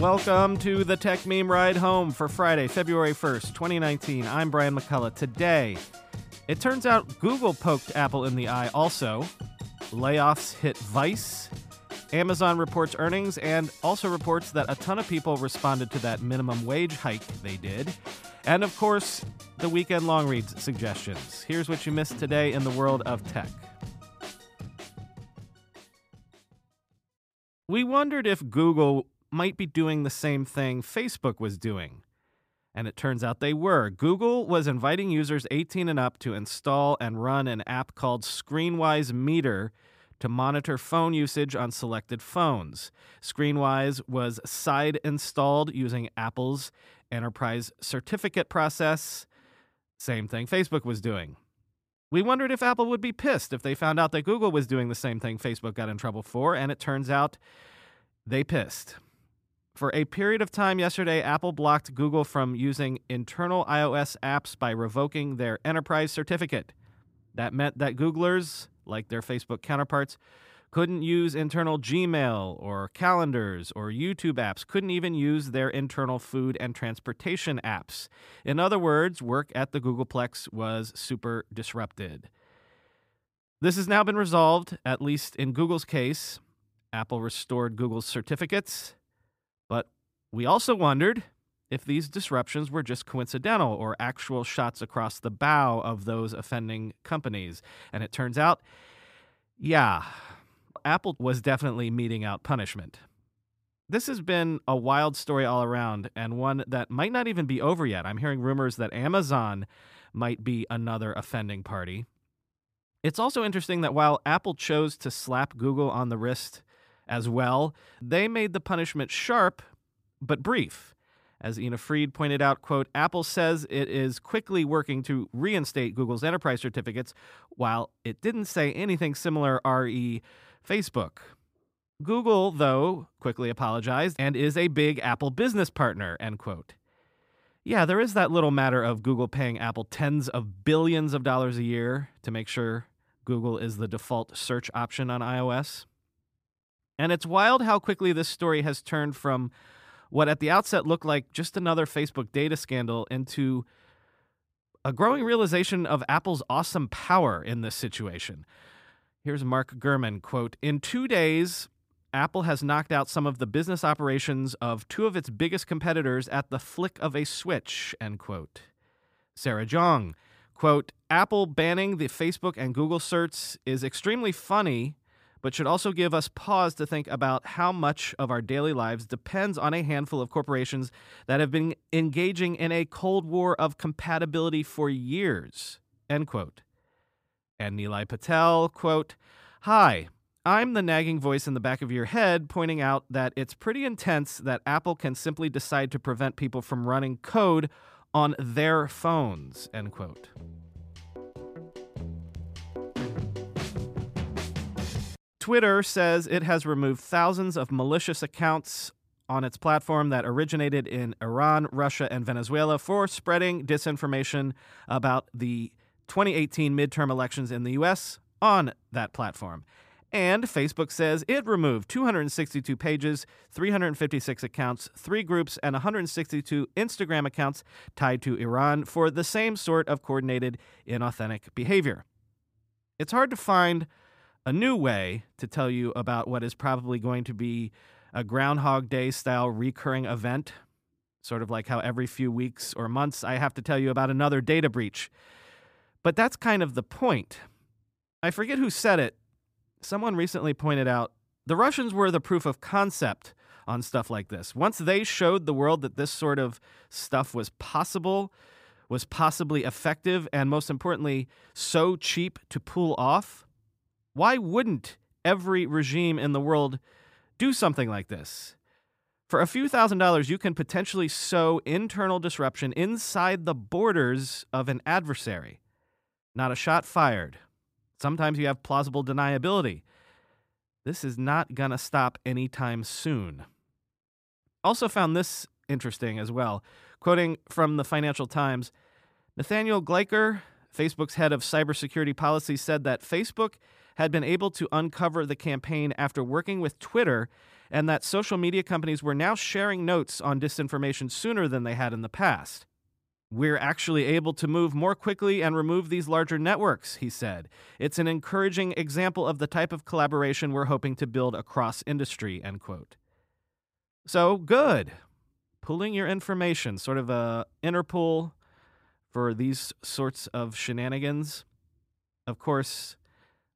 Welcome to the Techmeme Ride Home for Friday, February 1st, 2019. I'm Brian McCullough. Today, it turns out Google poked Apple in the eye also. Layoffs hit Vice. Amazon reports earnings and also reports that a ton of people responded to that minimum wage hike they did. And of course, the weekend long reads suggestions. Here's what you missed today in the world of tech. We wondered if Google might be doing the same thing Facebook was doing. And it turns out they were. Google was inviting users 18 and up to install and run an app called ScreenWise Meter to monitor phone usage on selected phones. ScreenWise was side installed using Apple's enterprise certificate process. Same thing Facebook was doing. We wondered if Apple would be pissed if they found out that Google was doing the same thing Facebook got in trouble for, and it turns out they pissed. For a period of time yesterday, Apple blocked Google from using internal iOS apps by revoking their enterprise certificate. That meant that Googlers, like their Facebook counterparts, couldn't use internal Gmail or calendars or YouTube apps, couldn't even use their internal food and transportation apps. In other words, work at the Googleplex was super disrupted. This has now been resolved, at least in Google's case. Apple restored Google's certificates, but we also wondered if these disruptions were just coincidental or actual shots across the bow of those offending companies. And it turns out, yeah, Apple was definitely meting out punishment. This has been a wild story all around, and one that might not even be over yet. I'm hearing rumors that Amazon might be another offending party. It's also interesting that while Apple chose to slap Google on the wrist as well, they made the punishment sharp but brief. As Ina Fried pointed out, quote, Apple says it is quickly working to reinstate Google's enterprise certificates, while it didn't say anything similar re Facebook. Google, though, quickly apologized and is a big Apple business partner, end quote. Yeah, there is that little matter of Google paying Apple tens of billions of dollars a year to make sure Google is the default search option on iOS. And it's wild how quickly this story has turned from what at the outset looked like just another Facebook data scandal into a growing realization of Apple's awesome power in this situation. Here's Mark Gurman quote, "In 2 days, Apple has knocked out some of the business operations of two of its biggest competitors at the flick of a switch." End quote. Sarah Jeong, quote, "Apple banning the Facebook and Google certs is extremely funny but should also give us pause to think about how much of our daily lives depends on a handful of corporations that have been engaging in a cold war of compatibility for years. End quote. And Nilay Patel, quote, Hi, I'm the nagging voice in the back of your head pointing out that it's pretty intense that Apple can simply decide to prevent people from running code on their phones, end quote. Twitter says it has removed thousands of malicious accounts on its platform that originated in Iran, Russia, and Venezuela for spreading disinformation about the 2018 midterm elections in the U.S. on that platform. And Facebook says it removed 262 pages, 356 accounts, three groups, and 162 Instagram accounts tied to Iran for the same sort of coordinated, inauthentic behavior. It's hard to find a new way to tell you about what is probably going to be a Groundhog Day style recurring event, sort of like how every few weeks or months I have to tell you about another data breach. But that's kind of the point. I forget who said it. Someone recently pointed out the Russians were the proof of concept on stuff like this. Once they showed the world that this sort of stuff was possible, was possibly effective, and most importantly, so cheap to pull off, why wouldn't every regime in the world do something like this. For a few thousand dollars, you can potentially sow internal disruption inside the borders of an adversary. Not a shot fired. Sometimes you have plausible deniability. This is not going to stop anytime soon. Also, found this interesting as well. Quoting from the Financial Times, Nathaniel Gleicher, Facebook's head of cybersecurity policy, said that Facebook had been able to uncover the campaign after working with Twitter and that social media companies were now sharing notes on disinformation sooner than they had in the past. We're actually able to move more quickly and remove these larger networks, he said. It's an encouraging example of the type of collaboration we're hoping to build across industry, end quote. So, good. Pulling your information, sort of a Interpol for these sorts of shenanigans. Of course,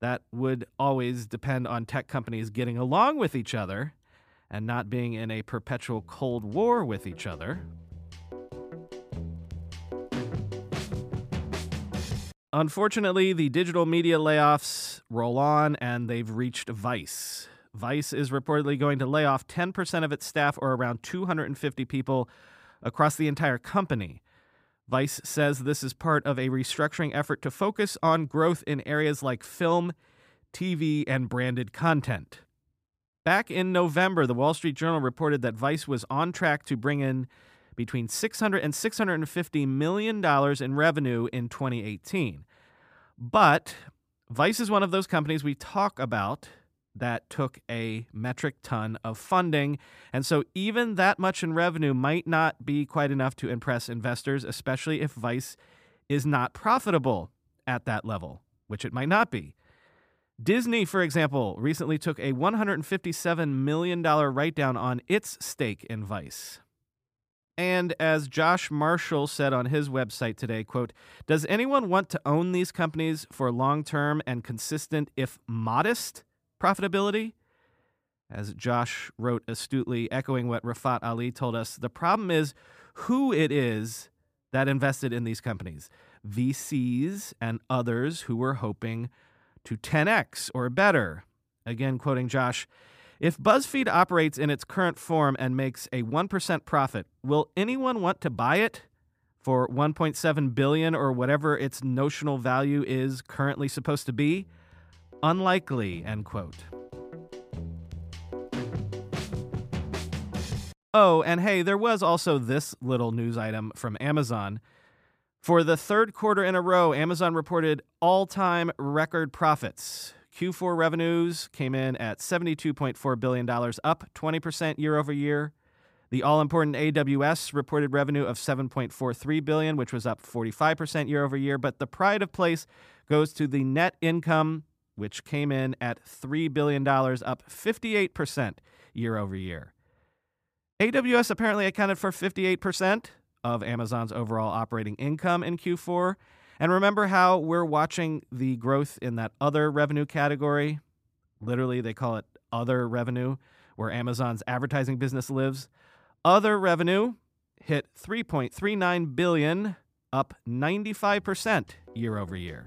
that would always depend on tech companies getting along with each other and not being in a perpetual Cold War with each other. Unfortunately, the digital media layoffs roll on and they've reached Vice. Vice is reportedly going to lay off 10% of its staff, or around 250 people, across the entire company. Vice says this is part of a restructuring effort to focus on growth in areas like film, TV, and branded content. Back in November, the Wall Street Journal reported that Vice was on track to bring in between 600 and 650 million dollars in revenue in 2018. But Vice is one of those companies we talk about that took a metric ton of funding. And so even that much in revenue might not be quite enough to impress investors, especially if Vice is not profitable at that level, which it might not be. Disney, for example, recently took a $157 million write down on its stake in Vice. And as Josh Marshall said on his website today, quote, "Does anyone want to own these companies for long-term and consistent if modest profitability?" As Josh wrote astutely, echoing what Rafat Ali told us, the problem is who it is that invested in these companies. VCs and others who were hoping to 10x or better. Again, quoting Josh, if BuzzFeed operates in its current form and makes a 1% profit, will anyone want to buy it for 1.7 billion or whatever its notional value is currently supposed to be? Unlikely, end quote. Oh, and hey, there was also this little news item from Amazon. For the third quarter in a row, Amazon reported all time record profits. Q4 revenues came in at $72.4 billion, up 20% year over year. The all important AWS reported revenue of 7.43 billion, which was up 45% year over year, but the pride of place goes to the net income, which came in at $3 billion, up 58% year over year. AWS apparently accounted for 58% of Amazon's overall operating income in Q4. And remember how we're watching the growth in that other revenue category? Literally, they call it other revenue, where Amazon's advertising business lives. Other revenue hit 3.39 billion, up 95% year over year.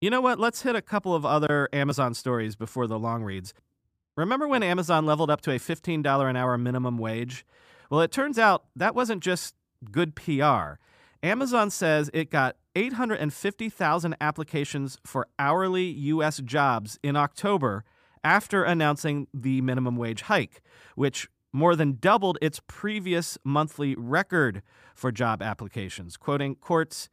You know what? Let's hit a couple of other Amazon stories before the long reads. Remember when Amazon leveled up to a $15 an hour minimum wage? Well, it turns out that wasn't just good PR. Amazon says it got 850,000 applications for hourly U.S. jobs in October after announcing the minimum wage hike, which more than doubled its previous monthly record for job applications. Quoting Quartz,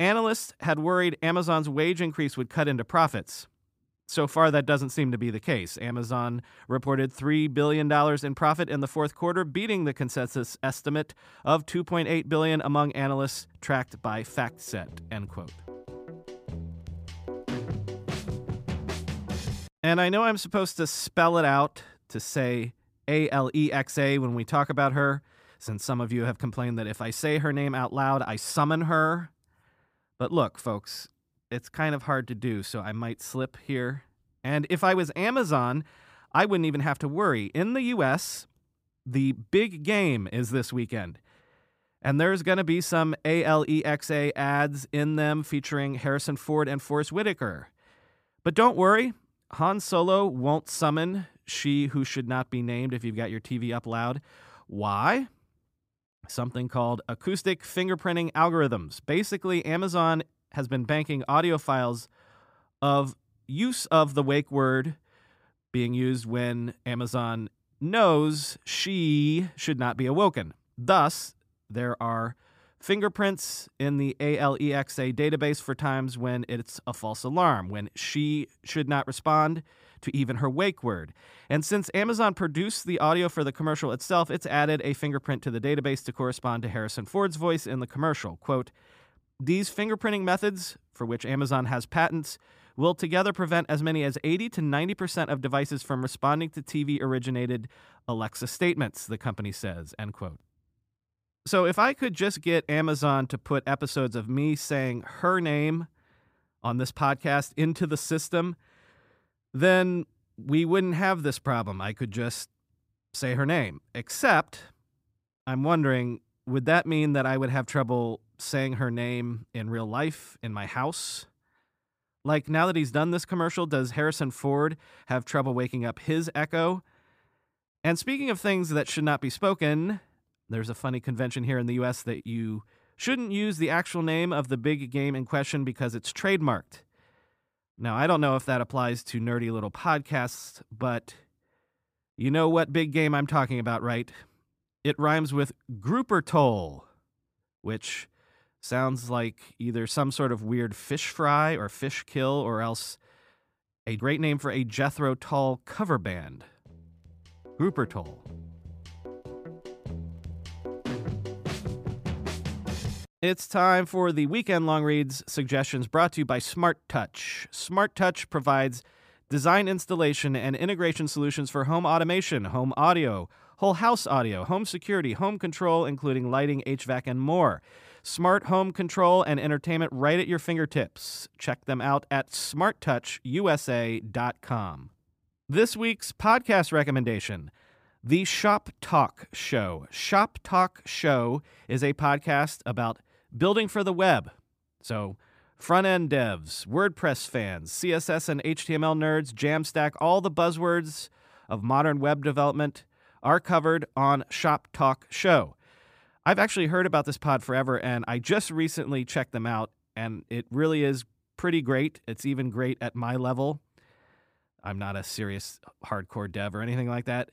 Analysts had worried Amazon's wage increase would cut into profits. So far, that doesn't seem to be the case. Amazon reported $3 billion in profit in the fourth quarter, beating the consensus estimate of 2.8 billion among analysts tracked by FactSet. End quote. And I know I'm supposed to spell it out to say A L E X A when we talk about her, since some of you have complained that if I say her name out loud, I summon her. But look, folks, it's kind of hard to do, so I might slip here. And if I was Amazon, I wouldn't even have to worry. In the US, the big game is this weekend. And there's going to be some ALEXA ads in them featuring Harrison Ford and Forest Whitaker. But don't worry, Han Solo won't summon she who should not be named if you've got your TV up loud. Why? Something called acoustic fingerprinting algorithms. Basically, Amazon has been banking audio files of use of the wake word being used when Amazon knows she should not be awoken. Thus, there are fingerprints in the ALEXA database for times when it's a false alarm, when she should not respond to even her wake word. And since Amazon produced the audio for the commercial itself, it's added a fingerprint to the database to correspond to Harrison Ford's voice in the commercial. Quote, these fingerprinting methods, for which Amazon has patents, will together prevent as many as 80 to 90% of devices from responding to TV originated Alexa statements, the company says, end quote. So if I could just get Amazon to put episodes of me saying her name on this podcast into the system, then we wouldn't have this problem. I could just say her name. Except, I'm wondering, would that mean that I would have trouble saying her name in real life in my house? Like, now that he's done this commercial, does Harrison Ford have trouble waking up his echo? And speaking of things that should not be spoken, there's a funny convention here in the US that you shouldn't use the actual name of the big game in question because it's trademarked. Now, I don't know if that applies to nerdy little podcasts, but you know what big game I'm talking about, right? It rhymes with grouper toll, which sounds like either some sort of weird fish fry or fish kill, or else a great name for a Jethro Tull cover band. Grouper toll. It's time for the weekend long reads suggestions brought to you by Smart Touch. Smart Touch provides design installation and integration solutions for home automation, home audio, whole house audio, home security, home control, including lighting, HVAC, and more. Smart home control and entertainment right at your fingertips. Check them out at smarttouchusa.com. This week's podcast recommendation The Shop Talk Show. Shop Talk Show is a podcast about building for the web. So, front end devs, WordPress fans, CSS and HTML nerds, Jamstack, all the buzzwords of modern web development are covered on Shop Talk Show. I've actually heard about this pod forever, and I just recently checked them out, and it really is pretty great. It's even great at my level. I'm not a serious hardcore dev or anything like that.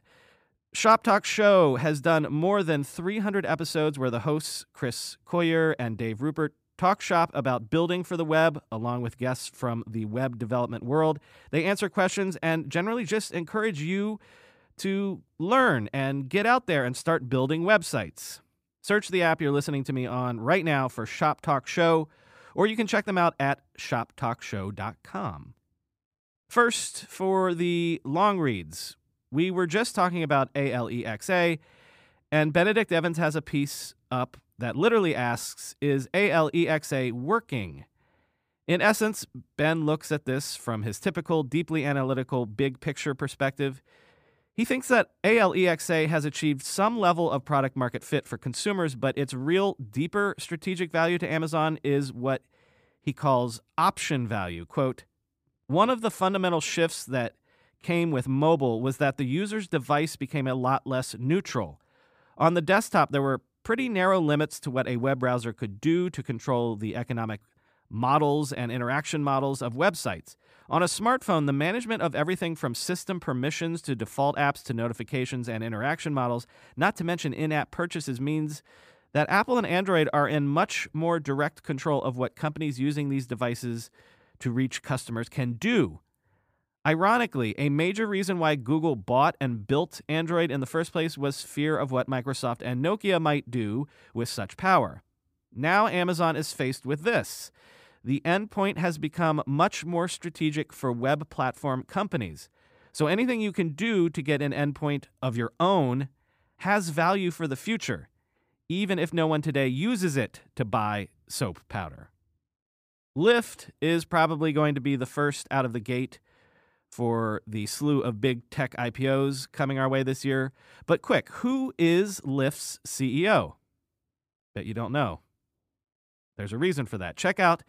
Shop Talk Show has done more than 300 episodes where the hosts, Chris Coyier and Dave Rupert, talk shop about building for the web, along with guests from the web development world. They answer questions and generally just encourage you to learn and get out there and start building websites. Search the app you're listening to me on right now for Shop Talk Show, or you can check them out at shoptalkshow.com. First, for the long reads, we were just talking about ALEXA, and Benedict Evans has a piece up that literally asks Is ALEXA working? In essence, Ben looks at this from his typical, deeply analytical, big picture perspective. He thinks that ALEXA has achieved some level of product market fit for consumers, but its real, deeper strategic value to Amazon is what he calls option value. Quote, one of the fundamental shifts that came with mobile was that the user's device became a lot less neutral. On the desktop, there were pretty narrow limits to what a web browser could do to control the economic models and interaction models of websites. On a smartphone, the management of everything from system permissions to default apps to notifications and interaction models, not to mention in app purchases, means that Apple and Android are in much more direct control of what companies using these devices to reach customers can do. Ironically, a major reason why Google bought and built Android in the first place was fear of what Microsoft and Nokia might do with such power. Now Amazon is faced with this. The endpoint has become much more strategic for web platform companies. So anything you can do to get an endpoint of your own has value for the future, even if no one today uses it to buy soap powder. Lyft is probably going to be the first out of the gate for the slew of big tech IPOs coming our way this year. But quick, who is Lyft's CEO? Bet you don't know. There's a reason for that. Check out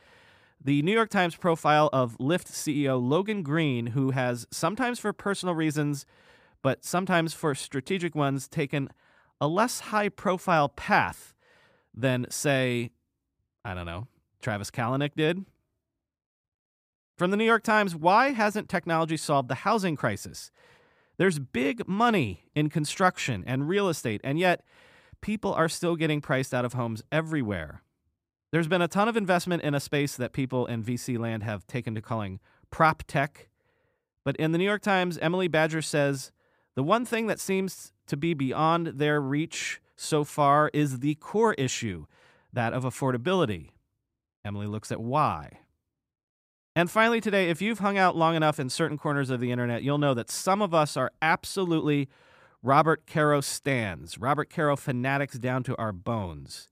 the New York Times profile of Lyft CEO Logan Green, who has sometimes for personal reasons, but sometimes for strategic ones, taken a less high profile path than, say, I don't know, Travis Kalanick did from the New York Times Why hasn't technology solved the housing crisis? There's big money in construction and real estate, and yet people are still getting priced out of homes everywhere. There's been a ton of investment in a space that people in VC land have taken to calling prop tech. But in the New York Times, Emily Badger says the one thing that seems to be beyond their reach so far is the core issue, that of affordability. Emily looks at why. And finally, today, if you've hung out long enough in certain corners of the internet, you'll know that some of us are absolutely Robert Caro stands, Robert Caro fanatics down to our bones.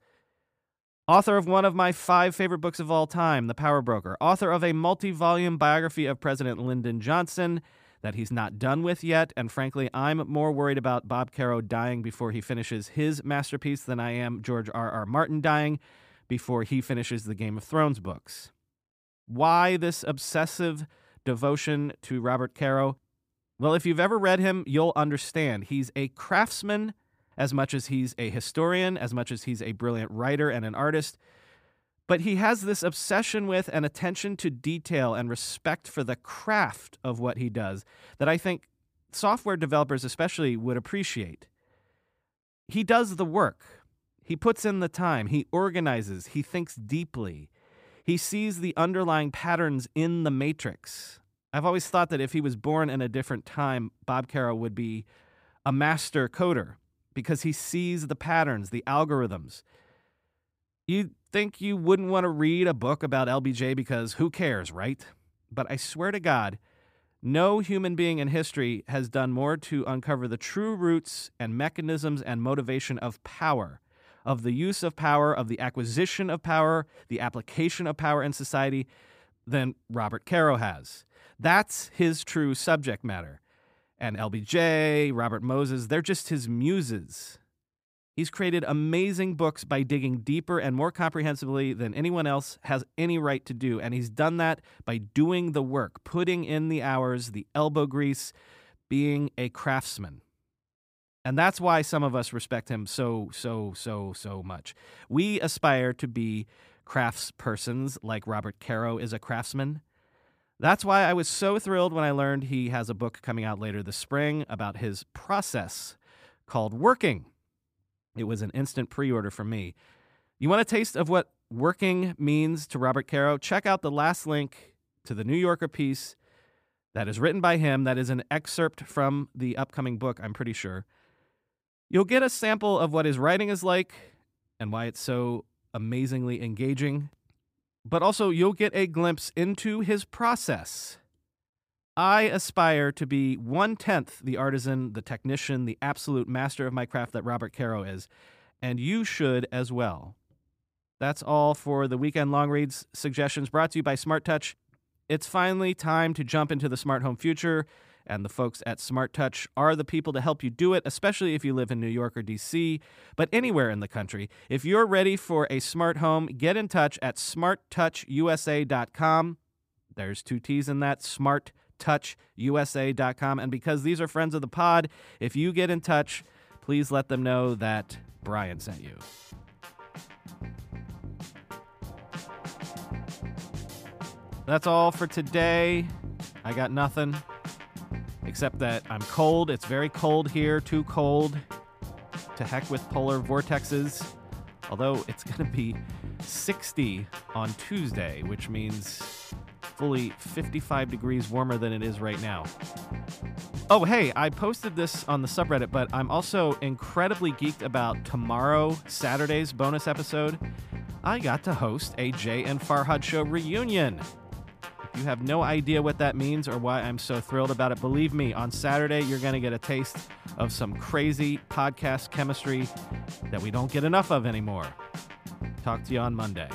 Author of one of my five favorite books of all time, The Power Broker. Author of a multi volume biography of President Lyndon Johnson that he's not done with yet. And frankly, I'm more worried about Bob Caro dying before he finishes his masterpiece than I am George R. R. Martin dying before he finishes the Game of Thrones books. Why this obsessive devotion to Robert Caro? Well, if you've ever read him, you'll understand. He's a craftsman as much as he's a historian, as much as he's a brilliant writer and an artist. But he has this obsession with and attention to detail and respect for the craft of what he does that I think software developers, especially, would appreciate. He does the work, he puts in the time, he organizes, he thinks deeply. He sees the underlying patterns in the matrix. I've always thought that if he was born in a different time, Bob Caro would be a master coder because he sees the patterns, the algorithms. You think you wouldn't want to read a book about LBJ because who cares, right? But I swear to God, no human being in history has done more to uncover the true roots and mechanisms and motivation of power of the use of power, of the acquisition of power, the application of power in society than Robert Caro has. That's his true subject matter. and LBJ, Robert Moses, they're just his muses. He's created amazing books by digging deeper and more comprehensively than anyone else has any right to do. And he's done that by doing the work, putting in the hours, the elbow grease, being a craftsman. And that's why some of us respect him so, so, so, so much. We aspire to be craftspersons like Robert Caro is a craftsman. That's why I was so thrilled when I learned he has a book coming out later this spring about his process called Working. It was an instant pre order for me. You want a taste of what working means to Robert Caro? Check out the last link to the New Yorker piece that is written by him. That is an excerpt from the upcoming book, I'm pretty sure. You'll get a sample of what his writing is like and why it's so amazingly engaging, but also you'll get a glimpse into his process. I aspire to be one tenth the artisan, the technician, the absolute master of my craft that Robert Caro is, and you should as well. That's all for the weekend long reads suggestions brought to you by Smart Touch. It's finally time to jump into the smart home future, and the folks at Smart Touch are the people to help you do it, especially if you live in New York or DC, but anywhere in the country. If you're ready for a smart home, get in touch at smarttouchusa.com. There's two T's in that, smart touchusa.com. And because these are friends of the pod, if you get in touch, please let them know that Brian sent you. That's all for today. I got nothing except that I'm cold. It's very cold here, too cold. To heck with polar vortexes. Although it's going to be 60 on Tuesday, which means fully 55 degrees warmer than it is right now. Oh, hey, I posted this on the subreddit, but I'm also incredibly geeked about tomorrow, Saturday's bonus episode. I got to host a Jay and Farhad show reunion. You have no idea what that means or why I'm so thrilled about it, believe me, on Saturday, you're going to get a taste of some crazy podcast chemistry that we don't get enough of anymore. Talk to you on Monday.